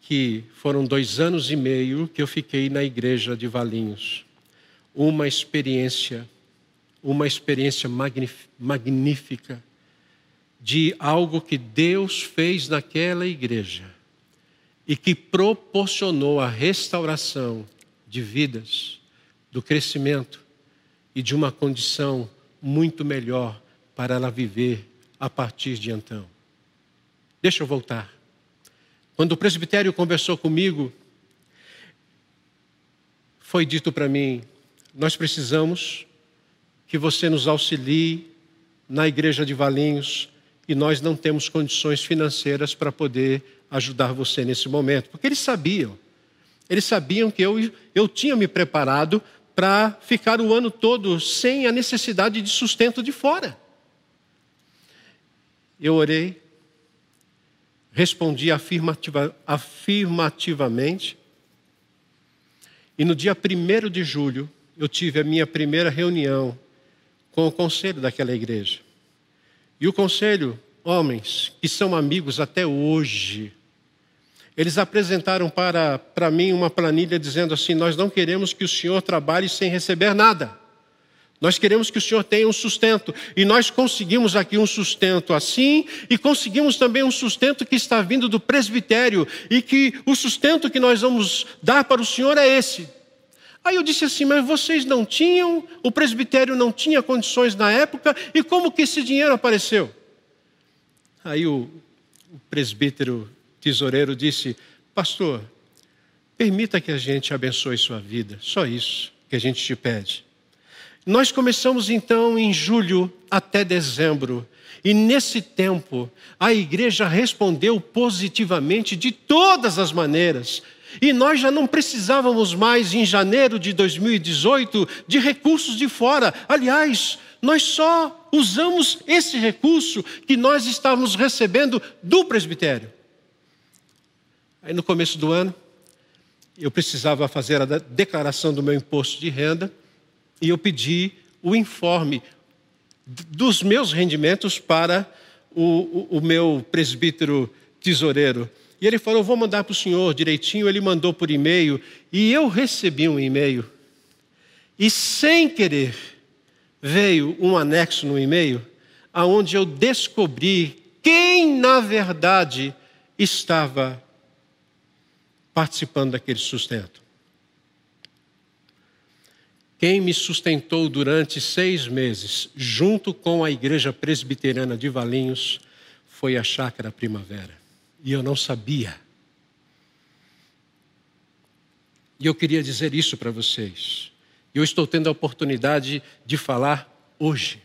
que foram dois anos e meio que eu fiquei na igreja de Valinhos uma experiência, uma experiência magnífica de algo que Deus fez naquela igreja e que proporcionou a restauração de vidas, do crescimento e de uma condição muito melhor para ela viver a partir de então. Deixa eu voltar. Quando o presbitério conversou comigo, foi dito para mim: nós precisamos que você nos auxilie na igreja de Valinhos e nós não temos condições financeiras para poder ajudar você nesse momento. Porque eles sabiam, eles sabiam que eu, eu tinha me preparado para ficar o ano todo sem a necessidade de sustento de fora. Eu orei, respondi afirmativa, afirmativamente, e no dia 1 de julho, eu tive a minha primeira reunião com o conselho daquela igreja. E o conselho, homens que são amigos até hoje, eles apresentaram para, para mim uma planilha dizendo assim: Nós não queremos que o senhor trabalhe sem receber nada. Nós queremos que o Senhor tenha um sustento. E nós conseguimos aqui um sustento assim, e conseguimos também um sustento que está vindo do presbitério, e que o sustento que nós vamos dar para o Senhor é esse. Aí eu disse assim: Mas vocês não tinham, o presbitério não tinha condições na época, e como que esse dinheiro apareceu? Aí o, o presbítero tesoureiro disse: Pastor, permita que a gente abençoe sua vida, só isso que a gente te pede. Nós começamos então em julho até dezembro, e nesse tempo a igreja respondeu positivamente de todas as maneiras, e nós já não precisávamos mais, em janeiro de 2018, de recursos de fora. Aliás, nós só usamos esse recurso que nós estávamos recebendo do presbitério. Aí no começo do ano, eu precisava fazer a declaração do meu imposto de renda e eu pedi o informe dos meus rendimentos para o, o, o meu presbítero tesoureiro. E ele falou: Vou mandar para o senhor direitinho. Ele mandou por e-mail e eu recebi um e-mail. E sem querer, veio um anexo no e-mail, aonde eu descobri quem, na verdade, estava participando daquele sustento. Quem me sustentou durante seis meses, junto com a Igreja Presbiteriana de Valinhos, foi a Chácara Primavera e eu não sabia. E eu queria dizer isso para vocês. Eu estou tendo a oportunidade de falar hoje.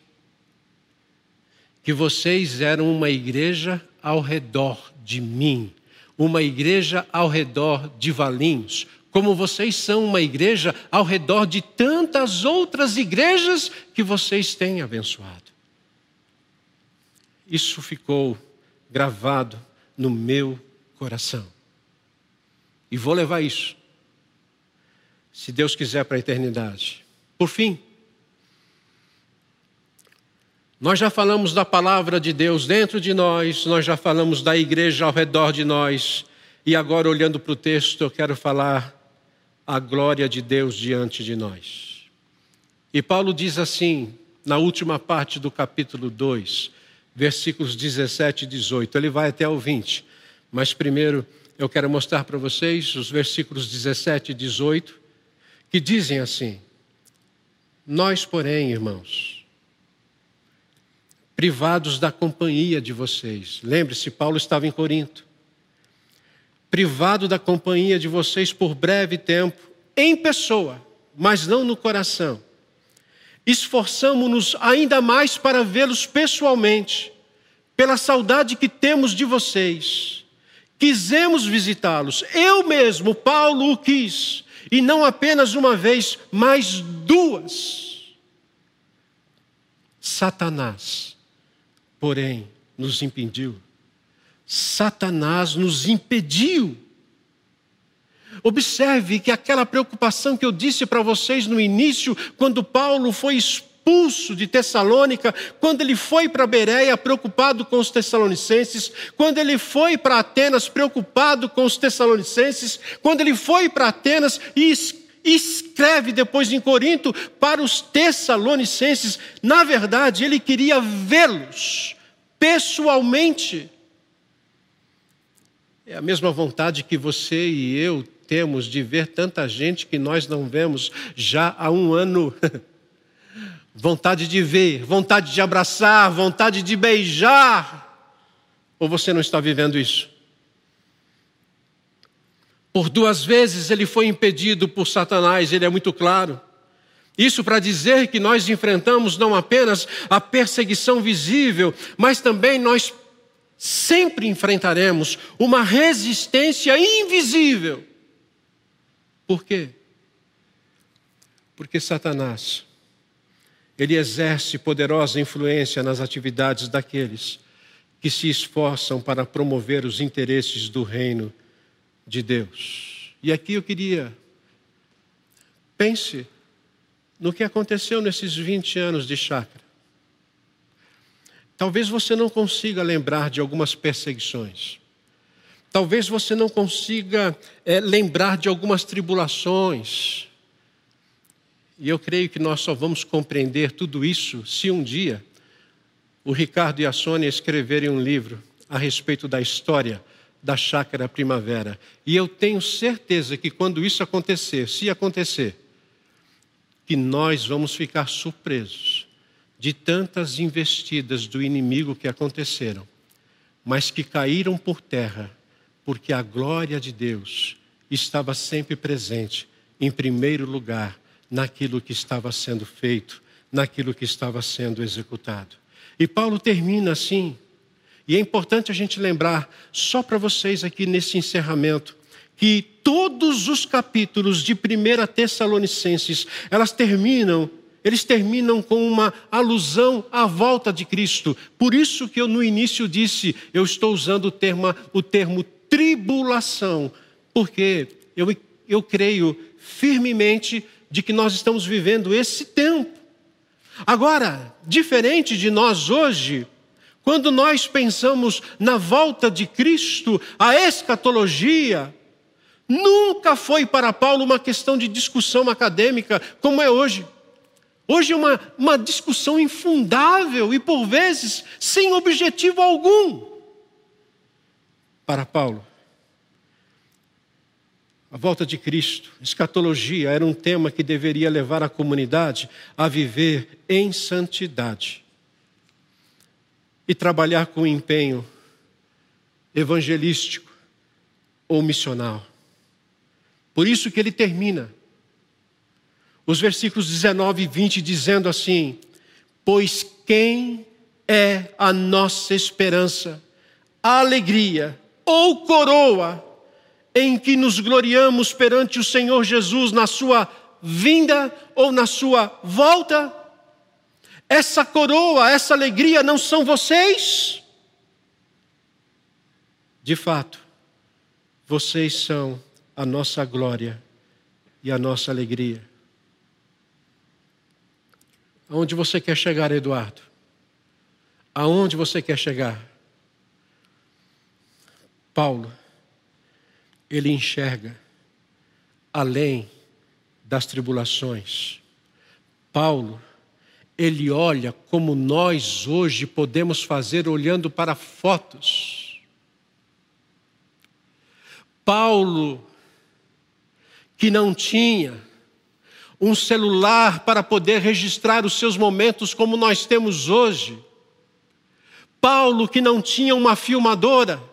Que vocês eram uma igreja ao redor de mim, uma igreja ao redor de Valinhos, como vocês são uma igreja ao redor de tantas outras igrejas que vocês têm abençoado. Isso ficou gravado no meu coração. E vou levar isso, se Deus quiser, para a eternidade. Por fim, Nós já falamos da palavra de Deus dentro de nós, nós já falamos da igreja ao redor de nós, e agora, olhando para o texto, eu quero falar a glória de Deus diante de nós. E Paulo diz assim, na última parte do capítulo 2, versículos 17 e 18. Ele vai até o 20, mas primeiro eu quero mostrar para vocês os versículos 17 e 18, que dizem assim: Nós, porém, irmãos, privados da companhia de vocês. Lembre-se, Paulo estava em Corinto. Privado da companhia de vocês por breve tempo, em pessoa, mas não no coração. Esforçamo-nos ainda mais para vê-los pessoalmente, pela saudade que temos de vocês. Quisemos visitá-los. Eu mesmo, Paulo, o quis. E não apenas uma vez, mas duas. Satanás porém, nos impediu. Satanás nos impediu. Observe que aquela preocupação que eu disse para vocês no início, quando Paulo foi expulso de Tessalônica, quando ele foi para Bereia preocupado com os tessalonicenses, quando ele foi para Atenas preocupado com os tessalonicenses, quando ele foi para Atenas e escreve depois em Corinto para os Tessalonicenses. Na verdade, ele queria vê-los pessoalmente. É a mesma vontade que você e eu temos de ver tanta gente que nós não vemos já há um ano. [laughs] vontade de ver, vontade de abraçar, vontade de beijar. Ou você não está vivendo isso? Por duas vezes ele foi impedido por Satanás, ele é muito claro. Isso para dizer que nós enfrentamos não apenas a perseguição visível, mas também nós sempre enfrentaremos uma resistência invisível. Por quê? Porque Satanás, ele exerce poderosa influência nas atividades daqueles que se esforçam para promover os interesses do reino de Deus. E aqui eu queria, pense no que aconteceu nesses 20 anos de chácara. Talvez você não consiga lembrar de algumas perseguições. Talvez você não consiga é, lembrar de algumas tribulações. E eu creio que nós só vamos compreender tudo isso se um dia o Ricardo e a Sônia escreverem um livro a respeito da história da chácara primavera. E eu tenho certeza que quando isso acontecer, se acontecer, que nós vamos ficar surpresos de tantas investidas do inimigo que aconteceram, mas que caíram por terra, porque a glória de Deus estava sempre presente, em primeiro lugar, naquilo que estava sendo feito, naquilo que estava sendo executado. E Paulo termina assim, e é importante a gente lembrar, só para vocês aqui nesse encerramento, que todos os capítulos de 1 Tessalonicenses, elas terminam, eles terminam com uma alusão à volta de Cristo. Por isso que eu no início disse, eu estou usando o termo, o termo tribulação, porque eu, eu creio firmemente de que nós estamos vivendo esse tempo. Agora, diferente de nós hoje, quando nós pensamos na volta de Cristo, a escatologia, nunca foi para Paulo uma questão de discussão acadêmica, como é hoje. Hoje é uma, uma discussão infundável e, por vezes, sem objetivo algum. Para Paulo, a volta de Cristo, escatologia, era um tema que deveria levar a comunidade a viver em santidade e trabalhar com empenho evangelístico ou missional. Por isso que ele termina os versículos 19 e 20 dizendo assim: Pois quem é a nossa esperança, a alegria ou coroa em que nos gloriamos perante o Senhor Jesus na sua vinda ou na sua volta? Essa coroa, essa alegria não são vocês? De fato, vocês são a nossa glória e a nossa alegria. Aonde você quer chegar, Eduardo? Aonde você quer chegar? Paulo, ele enxerga além das tribulações. Paulo, ele olha como nós hoje podemos fazer olhando para fotos. Paulo, que não tinha um celular para poder registrar os seus momentos como nós temos hoje. Paulo, que não tinha uma filmadora,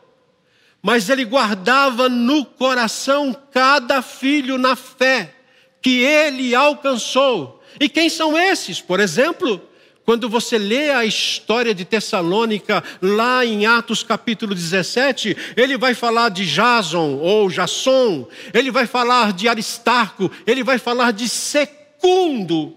mas ele guardava no coração cada filho na fé que ele alcançou. E quem são esses? Por exemplo, quando você lê a história de Tessalônica, lá em Atos capítulo 17, ele vai falar de Jason ou Jasson, ele vai falar de Aristarco, ele vai falar de Secundo,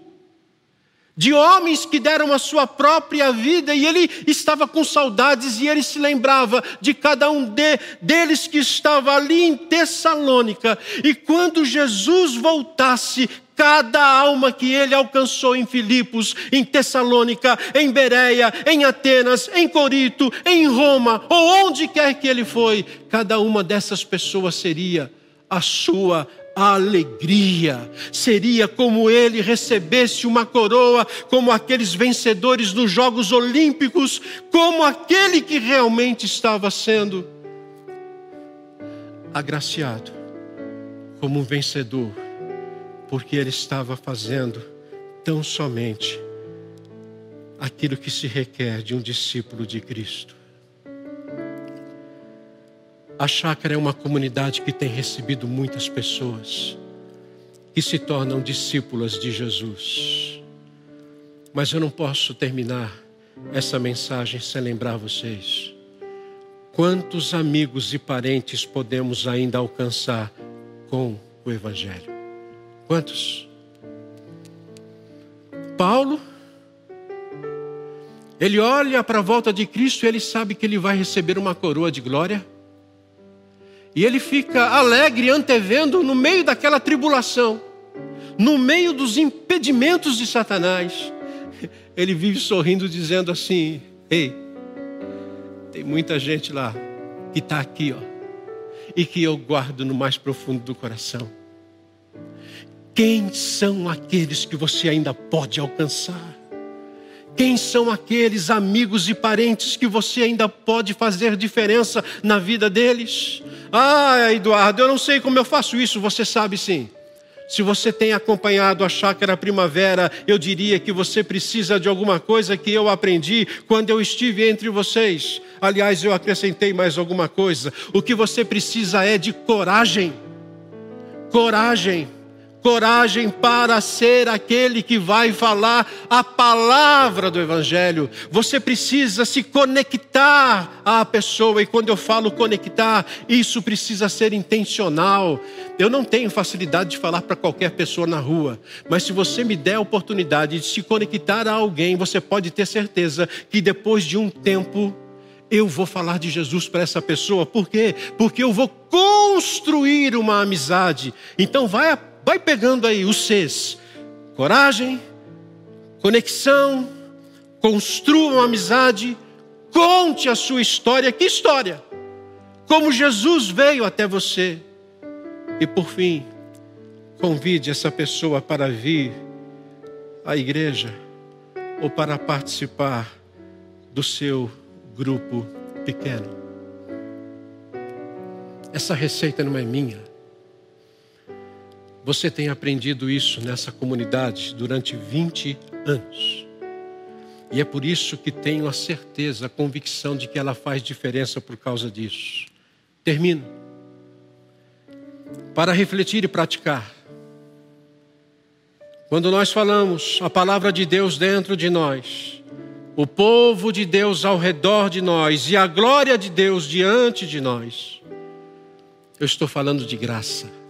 de homens que deram a sua própria vida e ele estava com saudades e ele se lembrava de cada um de, deles que estava ali em Tessalônica. E quando Jesus voltasse, cada alma que ele alcançou em Filipos, em Tessalônica, em Bereia, em Atenas, em Corinto, em Roma, ou onde quer que ele foi, cada uma dessas pessoas seria a sua alegria. Seria como ele recebesse uma coroa, como aqueles vencedores nos Jogos Olímpicos, como aquele que realmente estava sendo agraciado como um vencedor, porque ele estava fazendo tão somente aquilo que se requer de um discípulo de Cristo. A chácara é uma comunidade que tem recebido muitas pessoas que se tornam discípulas de Jesus. Mas eu não posso terminar essa mensagem sem lembrar vocês. Quantos amigos e parentes podemos ainda alcançar com o Evangelho? Quantos? Paulo, ele olha para a volta de Cristo e ele sabe que ele vai receber uma coroa de glória. E ele fica alegre, antevendo no meio daquela tribulação, no meio dos impedimentos de Satanás. Ele vive sorrindo, dizendo assim: Ei, tem muita gente lá que está aqui, ó, e que eu guardo no mais profundo do coração. Quem são aqueles que você ainda pode alcançar? Quem são aqueles amigos e parentes que você ainda pode fazer diferença na vida deles? Ah, Eduardo, eu não sei como eu faço isso, você sabe sim. Se você tem acompanhado a chácara primavera, eu diria que você precisa de alguma coisa que eu aprendi quando eu estive entre vocês. Aliás, eu acrescentei mais alguma coisa. O que você precisa é de coragem. Coragem coragem para ser aquele que vai falar a palavra do Evangelho. Você precisa se conectar à pessoa, e quando eu falo conectar, isso precisa ser intencional. Eu não tenho facilidade de falar para qualquer pessoa na rua, mas se você me der a oportunidade de se conectar a alguém, você pode ter certeza que depois de um tempo, eu vou falar de Jesus para essa pessoa. Por quê? Porque eu vou construir uma amizade. Então vai a vai pegando aí os Cs. Coragem, conexão, construa uma amizade, conte a sua história. Que história? Como Jesus veio até você. E por fim, convide essa pessoa para vir à igreja ou para participar do seu grupo pequeno. Essa receita não é minha. Você tem aprendido isso nessa comunidade durante 20 anos. E é por isso que tenho a certeza, a convicção de que ela faz diferença por causa disso. Termino. Para refletir e praticar. Quando nós falamos a palavra de Deus dentro de nós, o povo de Deus ao redor de nós e a glória de Deus diante de nós, eu estou falando de graça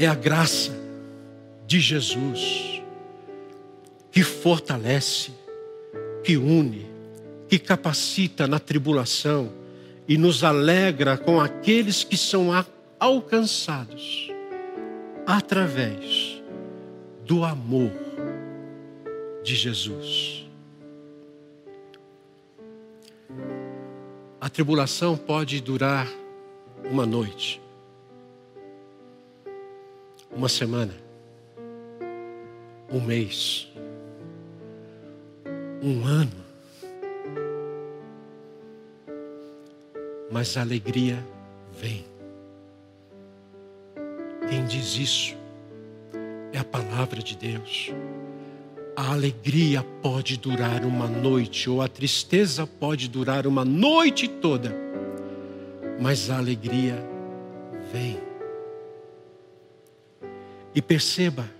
é a graça de Jesus que fortalece, que une, que capacita na tribulação e nos alegra com aqueles que são alcançados através do amor de Jesus. A tribulação pode durar uma noite uma semana, um mês, um ano. Mas a alegria vem. Quem diz isso é a palavra de Deus. A alegria pode durar uma noite, ou a tristeza pode durar uma noite toda, mas a alegria vem. E perceba,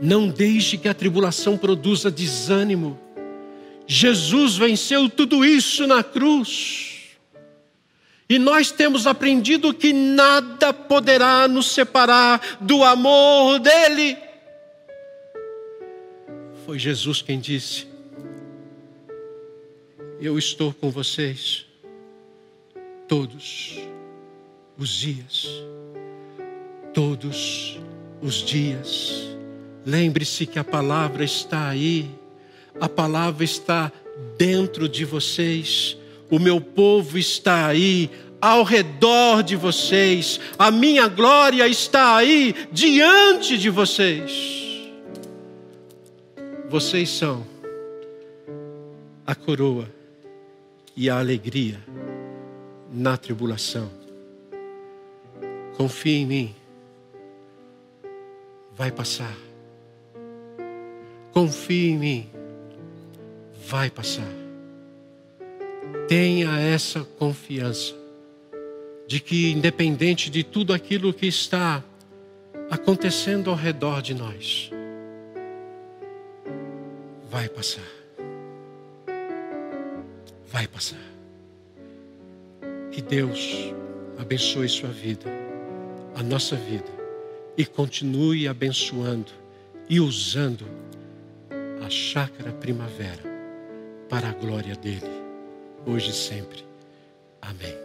não deixe que a tribulação produza desânimo. Jesus venceu tudo isso na cruz. E nós temos aprendido que nada poderá nos separar do amor dele. Foi Jesus quem disse: Eu estou com vocês todos os dias. Todos os dias. Lembre-se que a palavra está aí, a palavra está dentro de vocês o meu povo está aí, ao redor de vocês, a minha glória está aí, diante de vocês. Vocês são a coroa e a alegria na tribulação. Confie em mim, vai passar. Confie em mim, vai passar. Tenha essa confiança de que, independente de tudo aquilo que está acontecendo ao redor de nós, vai passar. Vai passar. Que Deus abençoe sua vida, a nossa vida, e continue abençoando e usando a chácara primavera para a glória dele hoje e sempre. Amém.